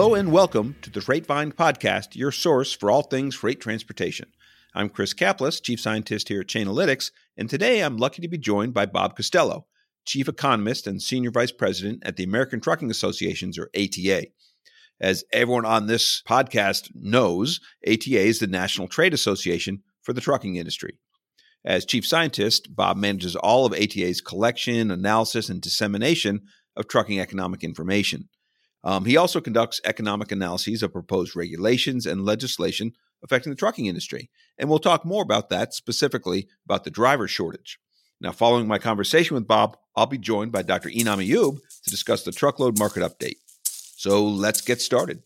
Hello and welcome to the Freight/Find Podcast, your source for all things freight transportation. I'm Chris Caplice, Chief Scientist here at Chainalytics, and today I'm lucky to be joined by Bob Costello, Chief Economist and Senior Vice President at the American Trucking Associations, or ATA. As everyone on this podcast knows, ATA is the National Trade Association for the trucking industry. As Chief Scientist, Bob manages all of ATA's collection, analysis, and dissemination of trucking economic information. Um, he also conducts economic analyses of proposed regulations and legislation affecting the trucking industry. And we'll talk more about that, specifically about the driver shortage. Now, following my conversation with Bob, I'll be joined by Dr. Inam Ayub to discuss the truckload market update. So let's get started.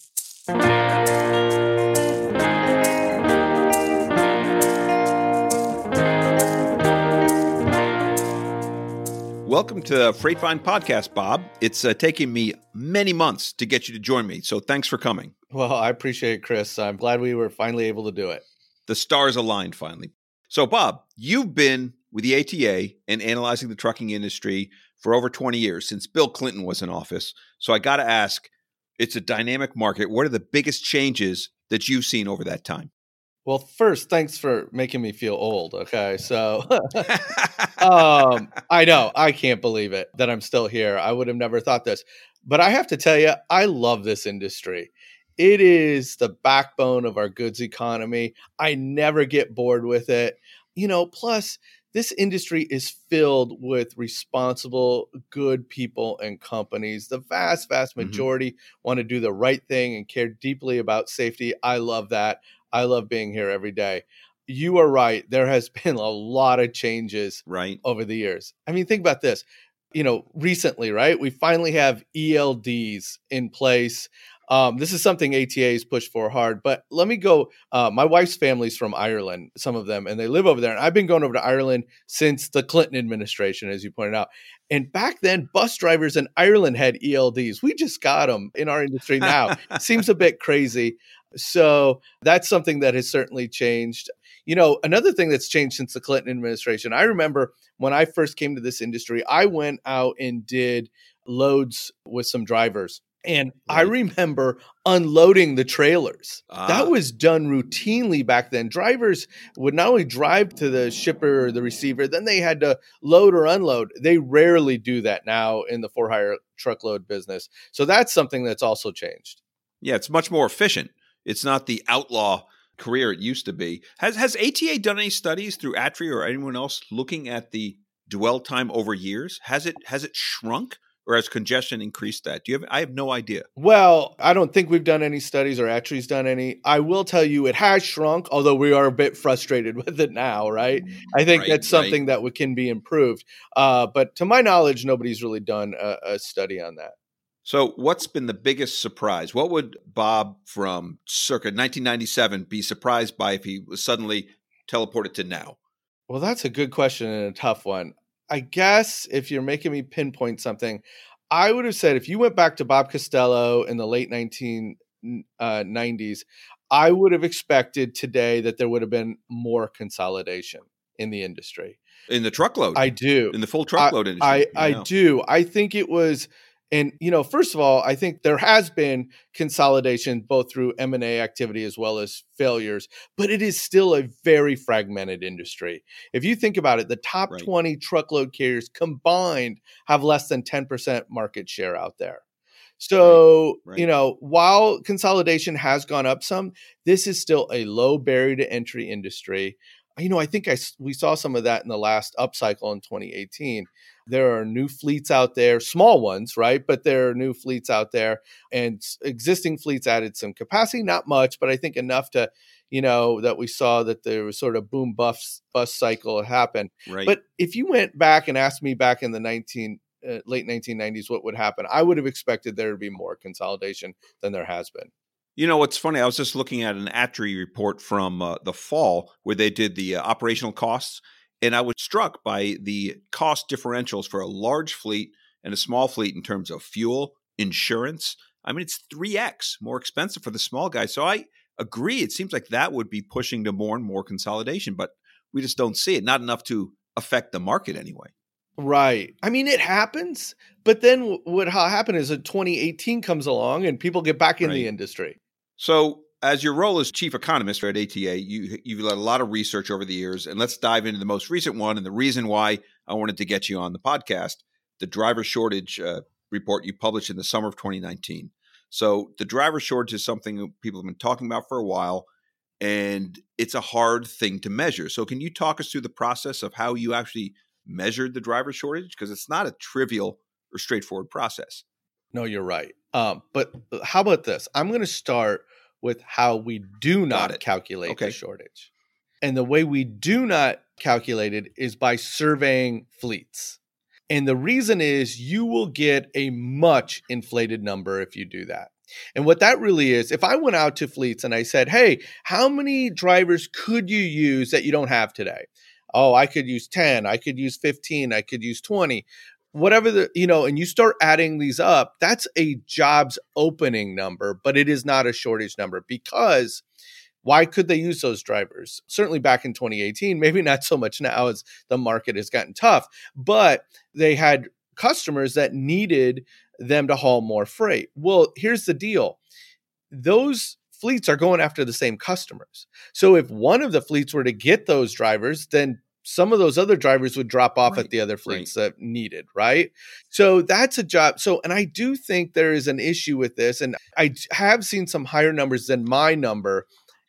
Welcome to the Freight/Find Podcast, Bob. It's uh, taken me many months to get you to join me, so thanks for coming. Well, I appreciate it, Chris. I'm glad we were finally able to do it. The stars aligned finally. So, Bob, you've been with the ATA and analyzing the trucking industry for over 20 years since Bill Clinton was in office. So, I got to ask it's a dynamic market. What are the biggest changes that you've seen over that time? Well, first, thanks for making me feel old. Okay. So um, I know I can't believe it that I'm still here. I would have never thought this. But I have to tell you, I love this industry. It is the backbone of our goods economy. I never get bored with it. You know, plus, this industry is filled with responsible, good people and companies. The vast, vast mm-hmm. majority mm-hmm. want to do the right thing and care deeply about safety. I love that. I love being here every day. You are right. There has been a lot of changes right over the years. I mean, think about this. You know, recently, right? We finally have ELDs in place. Um, this is something ATA has pushed for hard. But let me go. Uh, my wife's family's from Ireland, some of them, and they live over there. And I've been going over to Ireland since the Clinton administration, as you pointed out. And back then, bus drivers in Ireland had ELDs. We just got them in our industry now. Seems a bit crazy. So that's something that has certainly changed. You know, another thing that's changed since the Clinton administration, I remember when I first came to this industry, I went out and did loads with some drivers. And right. I remember unloading the trailers. Ah. That was done routinely back then. Drivers would not only drive to the shipper or the receiver, then they had to load or unload. They rarely do that now in the for hire truckload business. So that's something that's also changed. Yeah, it's much more efficient. It's not the outlaw career it used to be. Has has ATA done any studies through ATRI or anyone else looking at the dwell time over years? Has it has it shrunk? Or has congestion increased that? Do you have? I have no idea. Well, I don't think we've done any studies, or ATRI's done any. I will tell you, it has shrunk, although we are a bit frustrated with it now. Right? I think right, that's something right. that can be improved. Uh, but to my knowledge, nobody's really done a, a study on that. So, what's been the biggest surprise? What would Bob from circa 1997 be surprised by if he was suddenly teleported to now? Well, that's a good question and a tough one. I guess if you're making me pinpoint something, I would have said if you went back to Bob Costello in the late 1990s, uh, I would have expected today that there would have been more consolidation in the industry. In the truckload. I do. In the full truckload I, industry. I, I do. I think it was and you know, first of all, I think there has been consolidation both through M&A activity as well as failures, but it is still a very fragmented industry. If you think about it, the top right. 20 truckload carriers combined have less than 10% market share out there. So, right, right. you know, while consolidation has gone up some, this is still a low barrier to entry industry. You know, I think I we saw some of that in the last upcycle in 2018 there are new fleets out there, small ones, right? But there are new fleets out there, and existing fleets added some capacity, not much, but I think enough to, you know, that we saw that there was sort of boom bust bus cycle happen. Right. But if you went back and asked me back in the 19 uh, late 1990s what would happen, I would have expected there to be more consolidation than there has been. You know what's funny? I was just looking at an ATRI report from uh, the fall where they did the uh, operational costs, and I was struck by the cost differentials for a large fleet and a small fleet in terms of fuel, insurance. I mean, it's 3x more expensive for the small guy. So I agree. It seems like that would be pushing to more and more consolidation, but we just don't see it. Not enough to affect the market anyway. Right. I mean, it happens, but then what happened is that 2018 comes along and people get back in right. the industry. So, as your role as chief economist at ATA, you you've led a lot of research over the years, and let's dive into the most recent one and the reason why I wanted to get you on the podcast, the driver shortage uh, report you published in the summer of 2019. So, the driver shortage is something people have been talking about for a while, and it's a hard thing to measure. So, can you talk us through the process of how you actually measured the driver shortage? Because it's not a trivial or straightforward process. No, you're right. Um, but uh, how about this? I'm going to start with how we do not calculate okay. the shortage. And the way we do not calculate it is by surveying fleets. And the reason is you will get a much inflated number if you do that. And what that really is, if I went out to fleets and I said, hey, how many drivers could you use that you don't have today? Oh, I could use 10, I could use 15, I could use 20 whatever the you know and you start adding these up that's a jobs opening number but it is not a shortage number because why could they use those drivers? Certainly back in 2018 maybe not so much now as the market has gotten tough but they had customers that needed them to haul more freight. Well here's the deal. Those fleets are going after the same customers. So if one of the fleets were to get those drivers then some of those other drivers would drop off right. at the other fleets right. that needed, right? So that's a job. So, and I do think there is an issue with this, and I have seen some higher numbers than my number.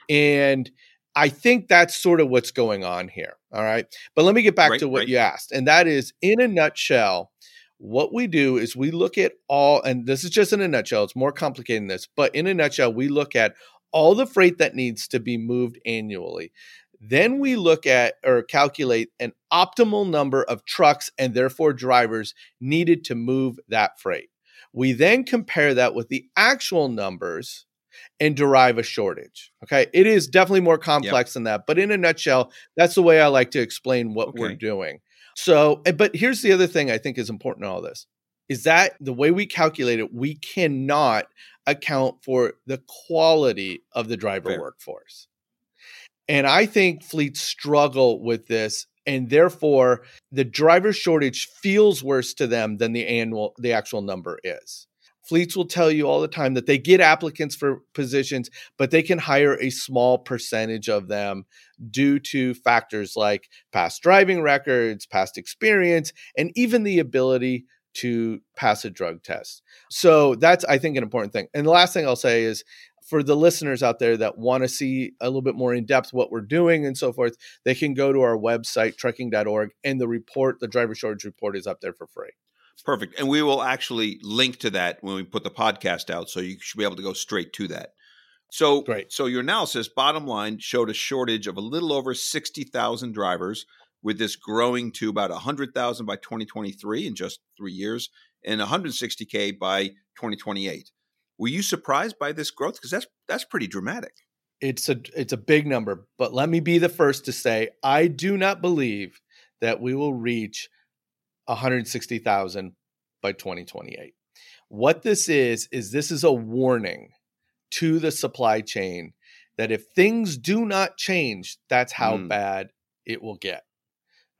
And I think that's sort of what's going on here. All right. But let me get back right, to what you asked. And that is in a nutshell, what we do is we look at all, and this is just in a nutshell, it's more complicated than this, but in a nutshell, we look at all the freight that needs to be moved annually. Then we look at or calculate an optimal number of trucks and therefore drivers needed to move that freight. We then compare that with the actual numbers and derive a shortage. Okay. It is definitely more complex yep. than that. But in a nutshell, that's the way I like to explain what okay. we're doing. So, eh, but here's the other thing I think is important in all this is that the way we calculate it, we cannot account for the quality of the driver Fair. workforce. And I think fleets struggle with this and therefore the driver shortage feels worse to them than the annual the actual number is. Fleets will tell you all the time that they get applicants for positions, but they can hire a small percentage of them due to factors like past driving records, past experience, and even the ability to pass a drug test. So that's, I think, an important thing. And the last thing I'll say is for the listeners out there that want to see a little bit more in depth what we're doing and so forth, they can go to our website, trucking.org, and the report, the driver shortage report, is up there for free. Perfect. And we will actually link to that when we put the podcast out. So you should be able to go straight to that. So, Great. so your analysis, bottom line, showed a shortage of a little over 60,000 drivers, with this growing to about 100,000 by 2023 in just three years and 160K by 2028. Were you surprised by this growth? Because that's that's pretty dramatic. It's a it's a big number, but let me be the first to say I do not believe that we will reach 160,000 by 2028. What this is is this is a warning to the supply chain that if things do not change, that's how mm. bad it will get.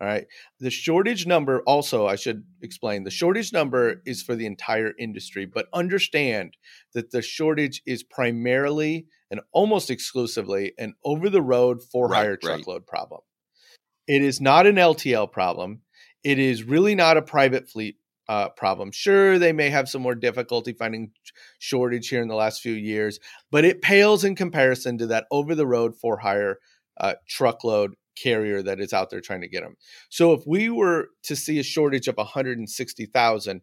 All right. The shortage number, also, I should explain the shortage number is for the entire industry, but understand that the shortage is primarily and almost exclusively an over the road for hire right, truckload right. problem. It is not an LTL problem. It is really not a private fleet uh, problem. Sure, they may have some more difficulty finding shortage here in the last few years, but it pales in comparison to that over the road for hire uh, truckload carrier that is out there trying to get them. So if we were to see a shortage of 160,000,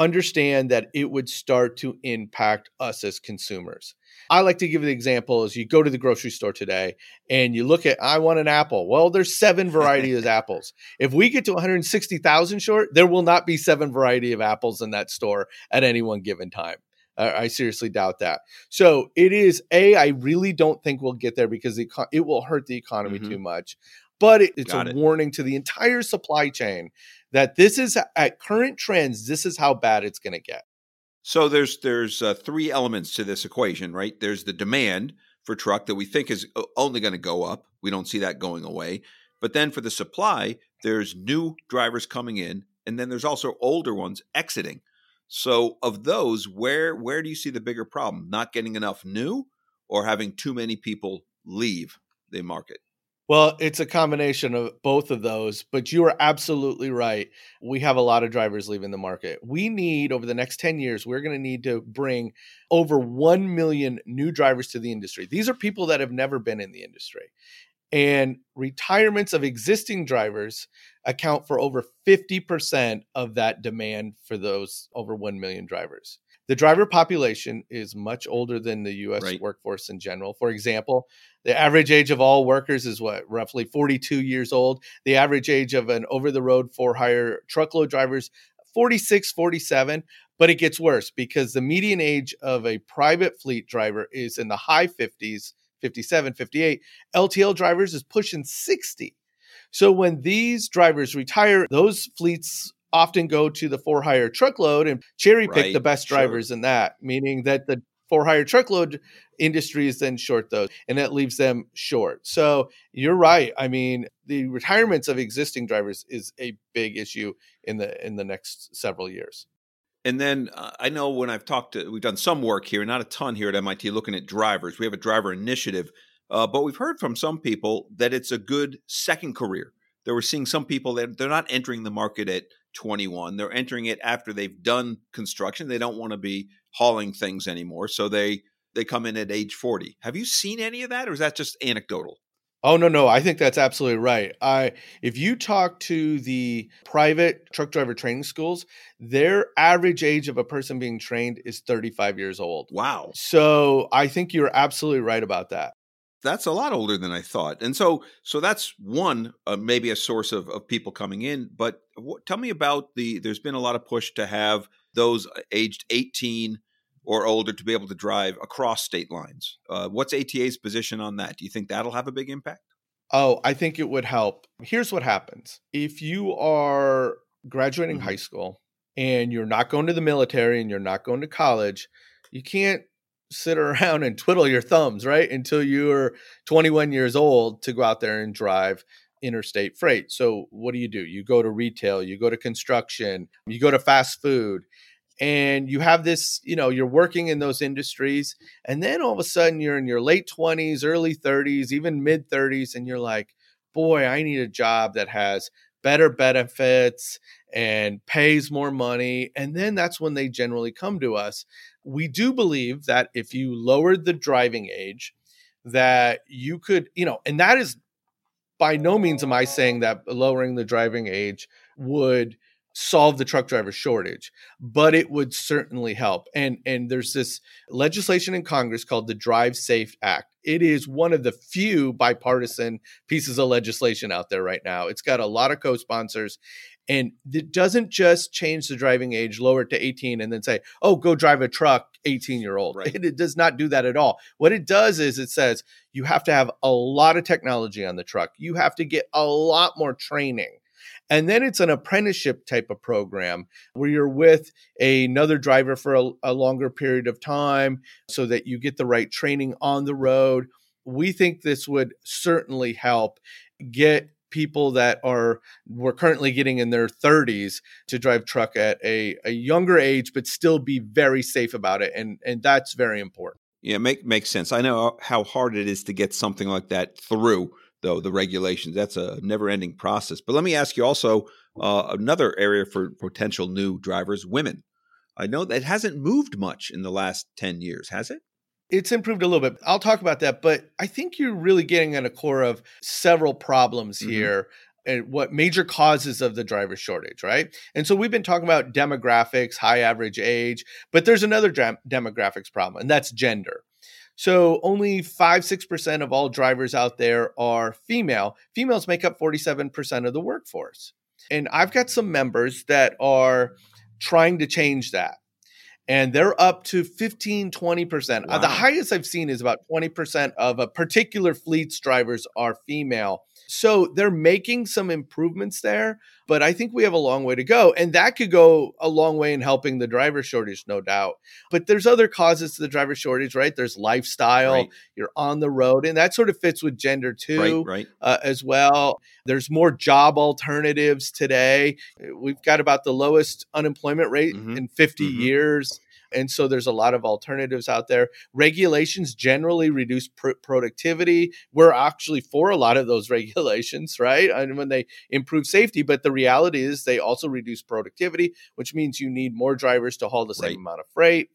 understand that it would start to impact us as consumers. I like to give the example as you go to the grocery store today and you look at I want an apple. Well, there's seven varieties of apples. If we get to 160,000 short, there will not be seven variety of apples in that store at any one given time. I seriously doubt that. So it is a. I really don't think we'll get there because the, it will hurt the economy mm-hmm. too much. But it, it's Got a it. warning to the entire supply chain that this is at current trends. This is how bad it's going to get. So there's there's uh, three elements to this equation, right? There's the demand for truck that we think is uh, only going to go up. We don't see that going away. But then for the supply, there's new drivers coming in and then there's also older ones exiting. So of those, where where do you see the bigger problem? Not getting enough new or having too many people leave the market? Well, it's a combination of both of those, but you are absolutely right. We have a lot of drivers leaving the market. We need, over the next 10 years, we're going to need to bring over 1 million new drivers to the industry. These are people that have never been in the industry. And retirements of existing drivers account for over 50% of that demand for those over 1 million drivers. The driver population is much older than the US right. workforce in general. For example, the average age of all workers is what, roughly 42 years old. The average age of an over the road for hire truckload drivers, 46, 47. But it gets worse because the median age of a private fleet driver is in the high 50s, 57, 58. LTL drivers is pushing 60. So when these drivers retire, those fleets often go to the for hire truckload and cherry pick right. the best drivers sure. in that, meaning that the for hire truckload industry is then short those and that leaves them short. So you're right. I mean, the retirements of existing drivers is a big issue in the in the next several years. And then uh, I know when I've talked to, we've done some work here, not a ton here at MIT, looking at drivers. We have a driver initiative, uh, but we've heard from some people that it's a good second career. That we're seeing some people that they're not entering the market at 21. They're entering it after they've done construction. They don't want to be hauling things anymore, so they they come in at age 40. Have you seen any of that, or is that just anecdotal? Oh no, no, I think that's absolutely right. I if you talk to the private truck driver training schools, their average age of a person being trained is 35 years old. Wow. So I think you're absolutely right about that that's a lot older than I thought. And so, so that's one uh, maybe a source of, of people coming in. But tell me about the. There's been a lot of push to have those uh, aged 18 or older to be able to drive across state lines. Uh, what's ATA's position on that? Do you think that'll have a big impact? Oh, I think it would help. Here's what happens: if you are graduating mm-hmm. high school and you're not going to the military and you're not going to college, you can't sit around and twiddle your thumbs, right? Until you're 21 years old to go out there and drive interstate freight. So, what do you do? You go to retail, you go to construction, you go to fast food, and you have this, you know, you're working in those industries. And then all of a sudden you're in your late 20s, early 30s, even mid 30s, and you're like, boy, I need a job that has better benefits and pays more money. And then that's when they generally come to us we do believe that if you lowered the driving age, that you could, you know, and that is by no means am I saying that lowering the driving age would solve the truck driver shortage but it would certainly help and and there's this legislation in congress called the drive safe act it is one of the few bipartisan pieces of legislation out there right now it's got a lot of co-sponsors and it doesn't just change the driving age, lower it to 18, and then say, oh, go drive a truck, 18 year old. Right. It, it does not do that at all. What it does is it says you have to have a lot of technology on the truck, you have to get a lot more training. And then it's an apprenticeship type of program where you're with another driver for a, a, longer period of time so that you get the right training on the road. We think this would certainly help get people that are we're currently getting in their 30s to drive truck at a, a younger age but still be very safe about it and and that's very important. Yeah make makes sense. I know how hard it is to get something like that through though the regulations that's a never ending process but let me ask you also uh, another area for potential new drivers women i know that hasn't moved much in the last 10 years has it it's improved a little bit. I'll talk about that, but I think you're really getting at a core of several problems mm-hmm. here and what major causes of the driver shortage, right? And so we've been talking about demographics, high average age, but there's another dem- demographics problem, and that's gender. So only 5 6% of all drivers out there are female. Females make up 47% of the workforce. And I've got some members that are trying to change that and they're up to 15 20% wow. uh, the highest i've seen is about 20% of a particular fleet's drivers are female So they're making some improvements there, but I think we have a long way to go. And that could go a long way in helping the driver shortage, no doubt. But there's other causes to the driver shortage, right? There's lifestyle, right. you're on the road, and that sort of fits with gender too, right, right. Uh, as well. There's more job alternatives today. We've got about the lowest unemployment rate mm-hmm. in 50 mm-hmm. years. And so there's a lot of alternatives out there. Regulations generally reduce pr- productivity. We're actually for a lot of those regulations, right? And when they improve safety, but the reality is they also reduce productivity, which means you need more drivers to haul the same right. amount of freight.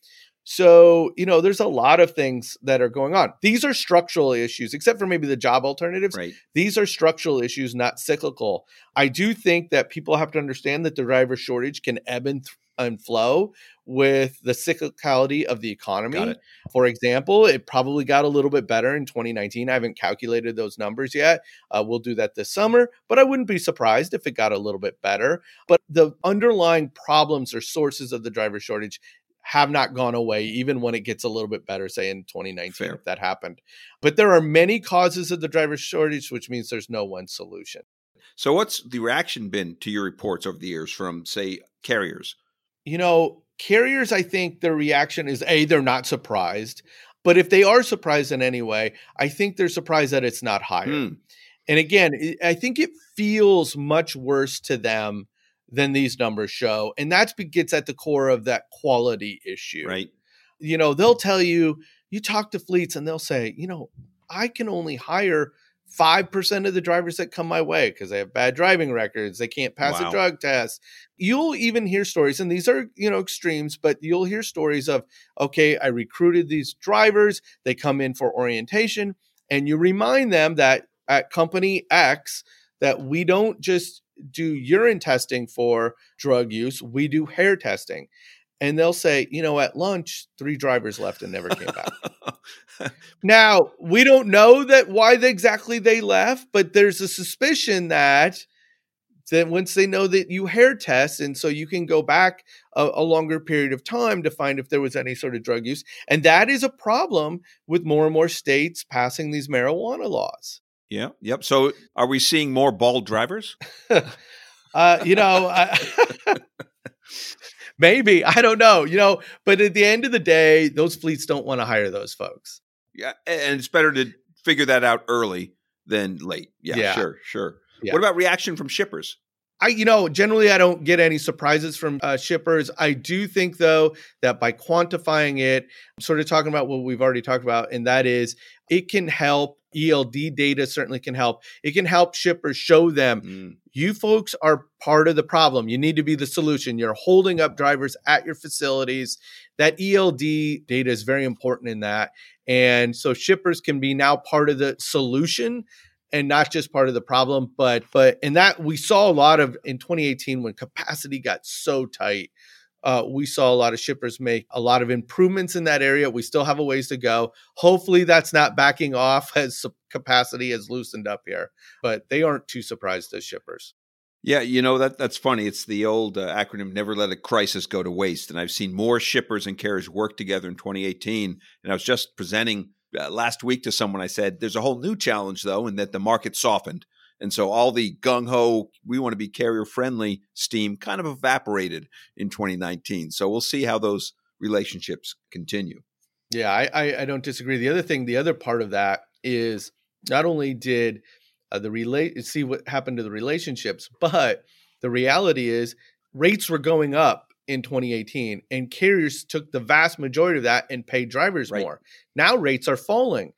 So, you know, there's a lot of things that are going on. These are structural issues, except for maybe the job alternatives. Right. These are structural issues, not cyclical. I do think that people have to understand that the driver shortage can ebb and, th- and flow with the cyclicality of the economy. For example, it probably got a little bit better in 2019. I haven't calculated those numbers yet. Uh, we'll do that this summer, but I wouldn't be surprised if it got a little bit better. But the underlying problems or sources of the driver shortage have not gone away, even when it gets a little bit better, say in 2019, Fair. if that happened. But there are many causes of the driver shortage, which means there's no one solution. So, what's the reaction been to your reports over the years from, say, carriers? You know, carriers, I think their reaction is A, they're not surprised. But if they are surprised in any way, I think they're surprised that it's not higher. Mm. And again, I think it feels much worse to them than these numbers show. And that gets at the core of that quality issue. Right. You know, they'll tell you, you talk to fleets and they'll say, you know, I can only hire 5% of the drivers that come my way because they have bad driving records they can't pass wow. a drug test you'll even hear stories and these are you know extremes but you'll hear stories of okay i recruited these drivers they come in for orientation and you remind them that at company x that we don't just do urine testing for drug use we do hair testing and they'll say, you know, at lunch, three drivers left and never came back. now, we don't know that why exactly they left, but there's a suspicion that that once they know that you hair test, and so you can go back a, a, longer period of time to find if there was any sort of drug use, and that is a problem with more and more states passing these marijuana laws. Yeah. Yep. So, are we seeing more bald drivers? uh, you know. I, Maybe. I don't know. You know, but at the end of the day, those fleets don't want to hire those folks. Yeah. And it's better to figure that out early than late. Yeah, yeah. sure, sure. Yeah. What about reaction from shippers? I, you know, generally I don't get any surprises from uh, shippers. I do think, though, that by quantifying it, I'm sort of talking about what we've already talked about, and that is it can help. ELD data certainly can help. It can help shippers show them mm. you folks are part of the problem. You need to be the solution. You're holding up drivers at your facilities. That ELD data is very important in that. And so shippers can be now part of the solution and not just part of the problem but but in that we saw a lot of in 2018 when capacity got so tight uh, we saw a lot of shippers make a lot of improvements in that area. We still have a ways to go. Hopefully, that's not backing off as capacity has loosened up here, but they aren't too surprised as shippers. Yeah, you know that that's funny. It's the old uh, acronym "Never let a crisis go to waste." And I've seen more shippers and carriers work together in 2018. And I was just presenting uh, last week to someone. I said, "There's a whole new challenge though, in that the market softened." And so all the gung ho, we want to be carrier friendly steam kind of evaporated in 2019. So we'll see how those relationships continue. Yeah, I, I, I don't disagree. The other thing, the other part of that is not only did uh, the relate see what happened to the relationships, but the reality is rates were going up in 2018 and carriers took the vast majority of that and paid drivers right. more. Now rates are falling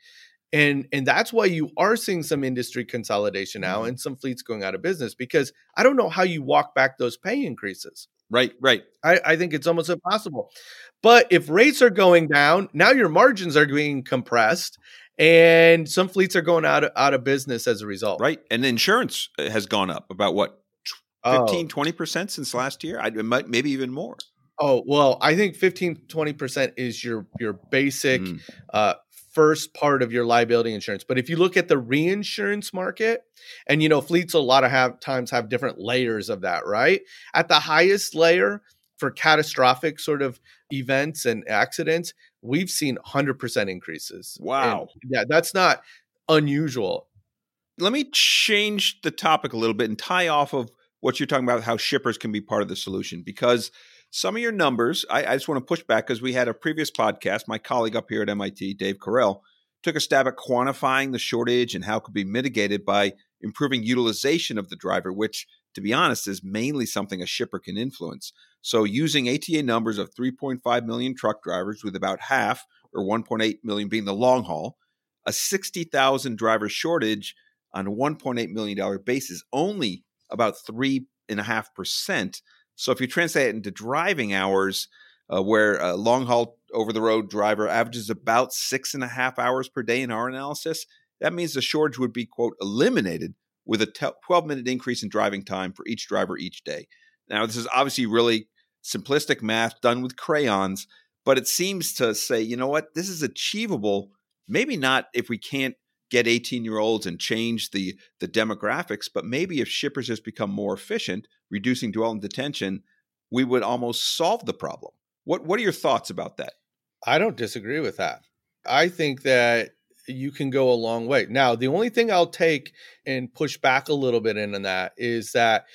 and and that's why you are seeing some industry consolidation now mm-hmm. and some fleets going out of business because i don't know how you walk back those pay increases right right i, I think it's almost impossible but if rates are going down now your margins are being compressed and some fleets are going out of, out of business as a result right and insurance uh, has gone up about what 15 oh. 20% since last year I, might, maybe even more Oh, well, I think 15 20% is your your basic mm. uh, first part of your liability insurance. But if you look at the reinsurance market, and you know, fleets a lot of have, times have different layers of that, right? At the highest layer for catastrophic sort of events and accidents, we've seen 100% increases. Wow. And yeah, that's not unusual. Let me change the topic a little bit and tie off of what you're talking about, how shippers can be part of the solution. Because some of your numbers, I, I just want to push back because we had a previous podcast, my colleague up here at MIT, Dave Correll, took a stab at quantifying the shortage and how it could be mitigated by improving utilization of the driver, which, to be honest, is mainly something a shipper can influence. So, using ATA numbers of 3.5 million truck drivers, with about half or 1.8 million being the long haul, a 60,000 driver shortage on a $1.8 million base is only about 3.5%. So if you translate it into driving hours, uh, where a long haul over the road driver averages about six and a half hours per day in our analysis, that means the shortage would be, quote, eliminated with a 12 minute increase in driving time for each driver each day. Now, this is obviously really simplistic math done with crayons, but it seems to say, you know what, this is achievable. Maybe not if we can't get 18 year olds and change the the demographics, but maybe if shippers just become more efficient, reducing dwell and detention, we would almost solve the problem. What what are your thoughts about that? I don't disagree with that. I think that you can go a long way. Now, the only thing I'll take and push back a little bit into that is that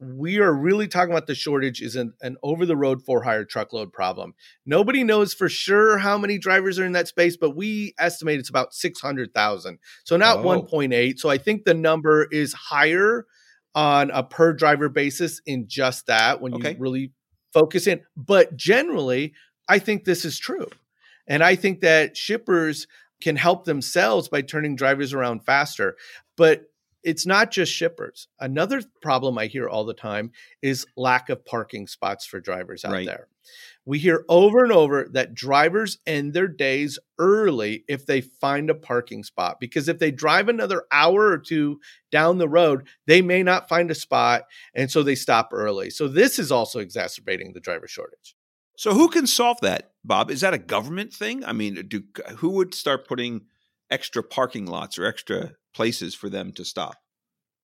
we are really talking about the shortage is an, an over the road for hire truckload problem. Nobody knows for sure how many drivers are in that space, but we estimate it's about 600,000. So not oh. 1.8. So I think the number is higher on a per driver basis in just that when okay. you really focus in. But generally, I think this is true. And I think that shippers can help themselves by turning drivers around faster. But it's not just shippers. Another problem I hear all the time is lack of parking spots for drivers out right. there. We hear over and over that drivers end their days early if they find a parking spot because if they drive another hour or two down the road, they may not find a spot and so they stop early. So this is also exacerbating the driver shortage. So who can solve that, Bob? Is that a government thing? I mean, do who would start putting extra parking lots or extra places for them to stop.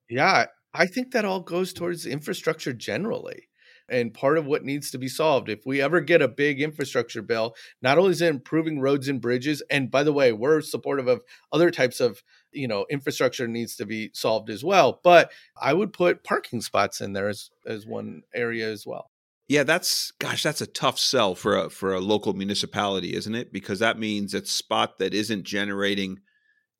Yeah, I think that all goes towards infrastructure generally. And part of what needs to be solved, if we ever get a big infrastructure bill, not only is it improving roads and bridges, and by the way, we're supportive of other types of, you know, infrastructure needs to be solved as well. But I would put parking spots in there as, as one area as well. Yeah, that's gosh, that's a tough sell for a for a local municipality, isn't it? Because that means a spot that isn't generating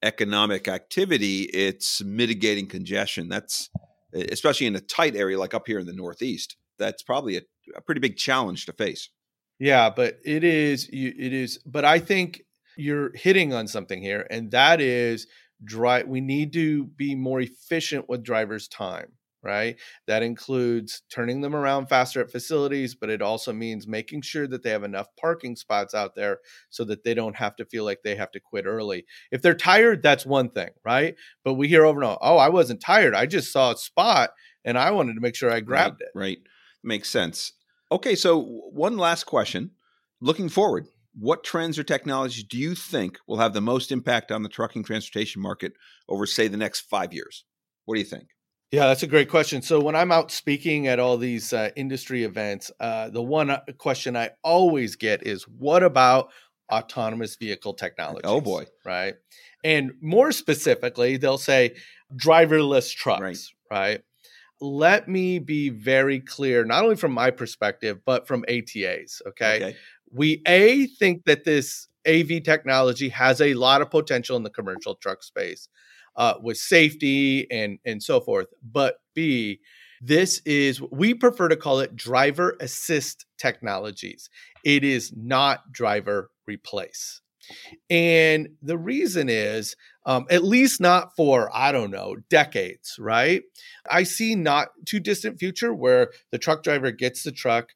economic activity, it's mitigating congestion. That's especially in a tight area like up here in the Northeast. That's probably a, a pretty big challenge to face. Yeah, but it is. It is. But I think you're hitting on something here, and that is drive. We need to be more efficient with drivers' time right? That includes turning them around faster at facilities, but it also means making sure that they have enough parking spots out there so that they don't have to feel like they have to quit early. If they're tired, that's one thing, right? But we hear over and over, oh, I wasn't tired. I just saw a spot and I wanted to make sure I grabbed right, it. Right. Makes sense. Okay, so one last question. Looking forward, what trends or technologies do you think will have the most impact on the trucking transportation market over, say, the next five years? What do you think? Yeah, that's a great question. So when I'm out speaking at all these uh, industry events, uh, the one uh, question I always get is, "What about autonomous vehicle technology?" Oh boy, right? And more specifically, they'll say driverless trucks, right? right? Let me be very clear, not only from my perspective, but from ATA's. Okay, okay. we a think that this AV technology has a lot of potential in the commercial truck space uh, with safety and and so forth. But B, this is we prefer to call it driver assist technologies. It is not driver replace. And the reason is, um, at least not for, I don't know, decades, right? I see not too distant future where the truck driver gets the truck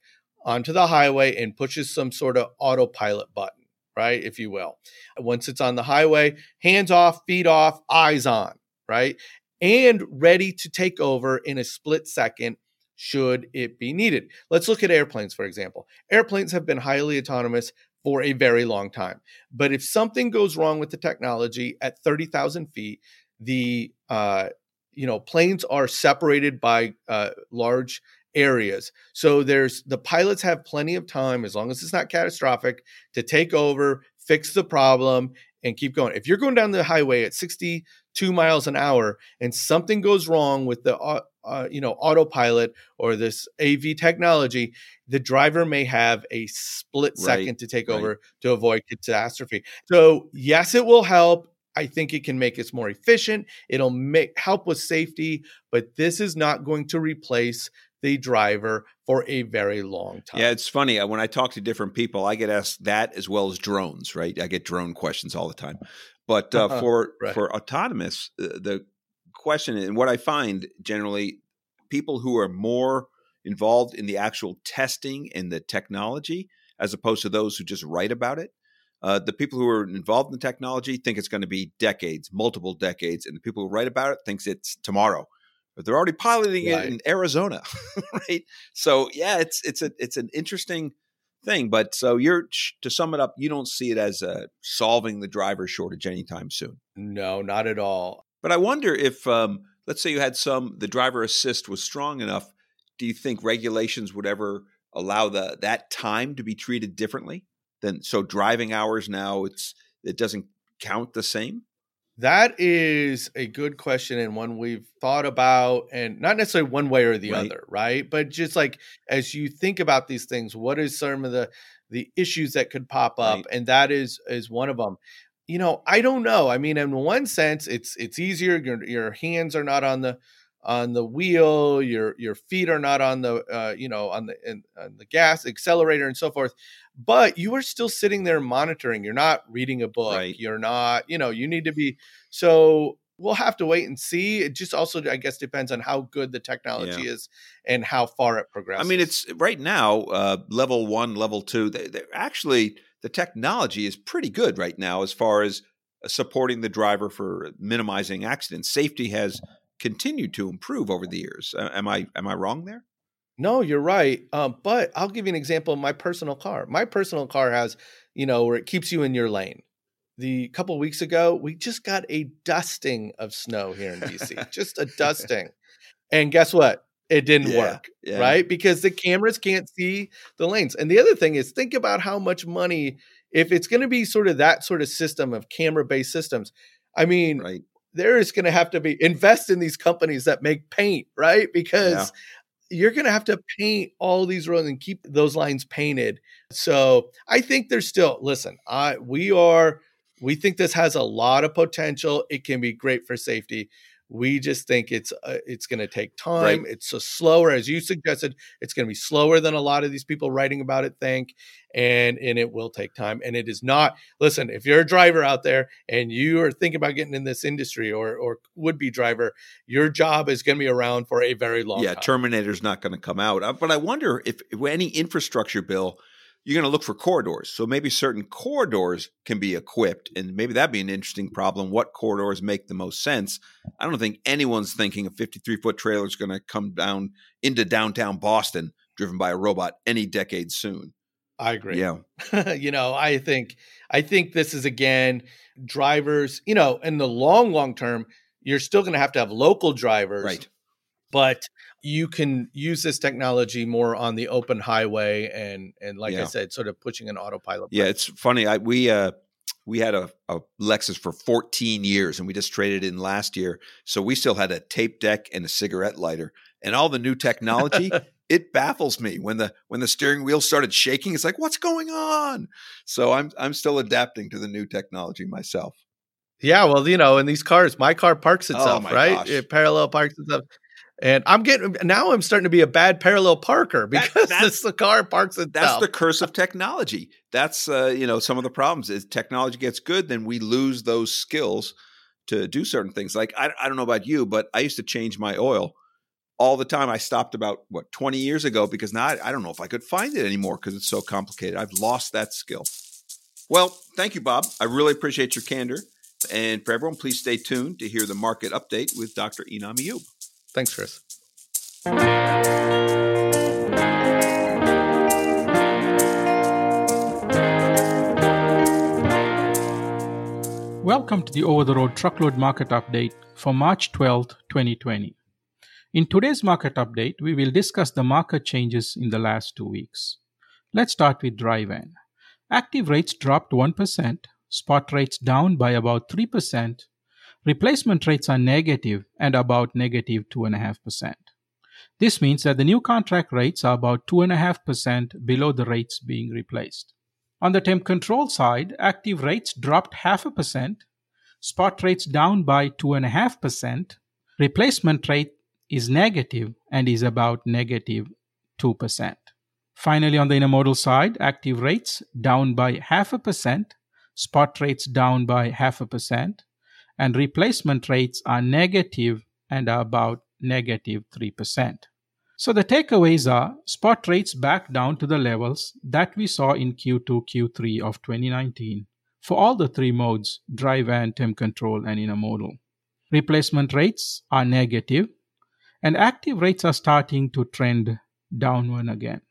onto the highway and pushes some sort of autopilot button right? If you will. Once it's on the highway, hands off, feet off, eyes on, right? And ready to take over in a split second should it be needed. Let's look at airplanes, for example. Airplanes have been highly autonomous for a very long time. But if something goes wrong with the technology at 30,000 feet, the uh, you know planes are separated by uh, large areas. So there's the pilots have plenty of time, as long as it's not catastrophic, to take over, fix the problem, and keep going. If you're going down the highway at 62 miles an hour and something goes wrong with the uh, uh, you know autopilot or this AV technology, the driver may have a split second right, to take right. over to avoid catastrophe. So yes, it will help. I think it can make us more efficient. It'll make help with safety, but this is not going to replace the driver for a very long time. Yeah, it's funny. Uh, when I talk to different people, I get asked that as well as drones, right? I get drone questions all the time. But uh, uh-huh, for right. for autonomous, uh, the question and what I find generally, people who are more involved in the actual testing and the technology, as opposed to those who just write about it. Uh, the people who are involved in the technology think it's going to be decades, multiple decades, and the people who write about it thinks it's tomorrow but they're already piloting right. it in Arizona, right? So yeah, it's it's a it's an interesting thing. But so you're to sum it up, you don't see it as uh, solving the driver shortage anytime soon. No, not at all. But I wonder if, um, let's say, you had some the driver assist was strong enough. Do you think regulations would ever allow the that time to be treated differently than so driving hours now? It's it doesn't count the same. That is a good question and one we've thought about, and not necessarily one way or the right. other, right? But just like as you think about these things, what is some of the the issues that could pop up, right. and that is is one of them. You know, I don't know. I mean, in one sense, it's it's easier. Your your hands are not on the on the wheel your your feet are not on the uh, you know on the in, on the gas accelerator and so forth but you are still sitting there monitoring you're not reading a book right. you're not you know you need to be so we'll have to wait and see it just also i guess depends on how good the technology yeah. is and how far it progresses i mean it's right now uh, level one level two they, they're actually the technology is pretty good right now as far as uh, supporting the driver for minimizing accidents safety has continued to improve over the years. Am I am I wrong there? No, you're right. Um, but I'll give you an example of my personal car. My personal car has, you know, where it keeps you in your lane. The couple weeks ago, we just got a dusting of snow here in DC, just a dusting. And guess what? It didn't yeah, work, yeah. right? Because the cameras can't see the lanes. And the other thing is, think about how much money, if it's going to be sort of that sort of system of camera based systems. I mean, right there is going to have to be invest in these companies that make paint, right? Because yeah. you're going to have to paint all these roads and keep those lines painted. So I think there's still listen. I we are we think this has a lot of potential. It can be great for safety. We just think it's uh, it's going to take time. Right. It's so slower, as you suggested. It's going to be slower than a lot of these people writing about it think, and and it will take time. And it is not. Listen, if you're a driver out there and you are thinking about getting in this industry or or would be driver, your job is going to be around for a very long. Yeah, time. Terminator's not going to come out. Uh, but I wonder if, if any infrastructure bill you're going to look for corridors. So maybe certain corridors can be equipped, and maybe that'd be an interesting problem. What corridors make the most sense? I don't think anyone's thinking a 53 foot trailer is going to come down into downtown Boston driven by a robot any decade soon. I agree. Yeah. you know, I think I think this is again drivers. You know, in the long long term, you're still going to have to have local drivers, right? But you can use this technology more on the open highway and and like yeah. I said, sort of pushing an autopilot. Yeah, it's funny. I we uh we had a, a Lexus for 14 years and we just traded in last year. So we still had a tape deck and a cigarette lighter. And all the new technology, it baffles me when the when the steering wheel started shaking. It's like, what's going on? So I'm I'm still adapting to the new technology myself. Yeah, well, you know, in these cars, my car parks oh itself, oh right? Gosh. It parallel parks itself. And I'm getting now. I'm starting to be a bad parallel parker because that, this, the car parks itself. That's the curse of technology. That's uh, you know some of the problems is technology gets good, then we lose those skills to do certain things. Like I, I don't know about you, but I used to change my oil all the time. I stopped about what 20 years ago because now I, I don't know if I could find it anymore because it's so complicated. I've lost that skill. Well, thank you, Bob. I really appreciate your candor. And for everyone, please stay tuned to hear the market update with Dr. Inam Ayub. Thanks, Chris. Welcome to the Over the Road Truckload Market Update for March 12, 2020. In today's market update, we will discuss the market changes in the last two weeks. Let's start with dry van. Active rates dropped 1%, spot rates down by about 3%, replacement rates are negative and about negative 2.5%. This means that the new contract rates are about 2.5% below the rates being replaced. On the temp control side, active rates dropped half a percent, spot rates down by 2.5%, replacement rate is negative and is about negative 2%. Finally, on the intermodal side, active rates down by half a percent, spot rates down by half a percent, and replacement rates are negative and are about negative 3%. So the takeaways are spot rates back down to the levels that we saw in Q2, Q3 of 2019 for all the three modes dry van, temp control, and intermodal. Replacement rates are negative, and active rates are starting to trend downward again.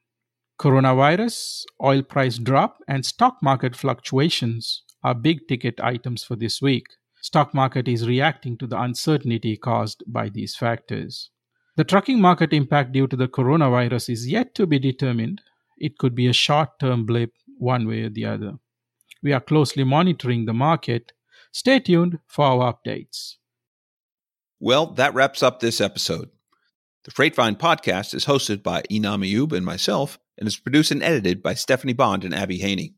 Coronavirus, oil price drop, and stock market fluctuations are big ticket items for this week. Stock market is reacting to the uncertainty caused by these factors. The trucking market impact due to the coronavirus is yet to be determined. It could be a short term blip one way or the other. We are closely monitoring the market. Stay tuned for our updates. Well, that wraps up this episode. The Freightvine podcast is hosted by Inam Ayub and myself and is produced and edited by Stephanie Bond and Abby Haney.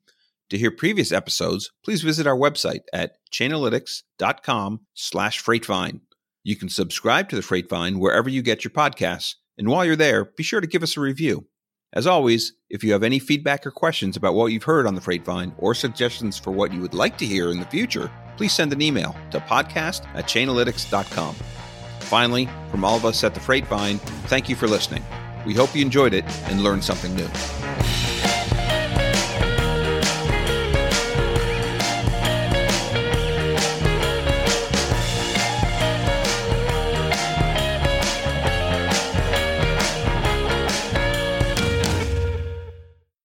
To hear previous episodes, please visit our website at chainalytics.com slash freightvine. You can subscribe to the Freightvine wherever you get your podcasts, and while you're there, be sure to give us a review. As always, if you have any feedback or questions about what you've heard on the Freightvine or suggestions for what you would like to hear in the future, please send an email to podcast at chainalytics.com. Finally, from all of us at the Freightvine, thank you for listening. We hope you enjoyed it and learned something new.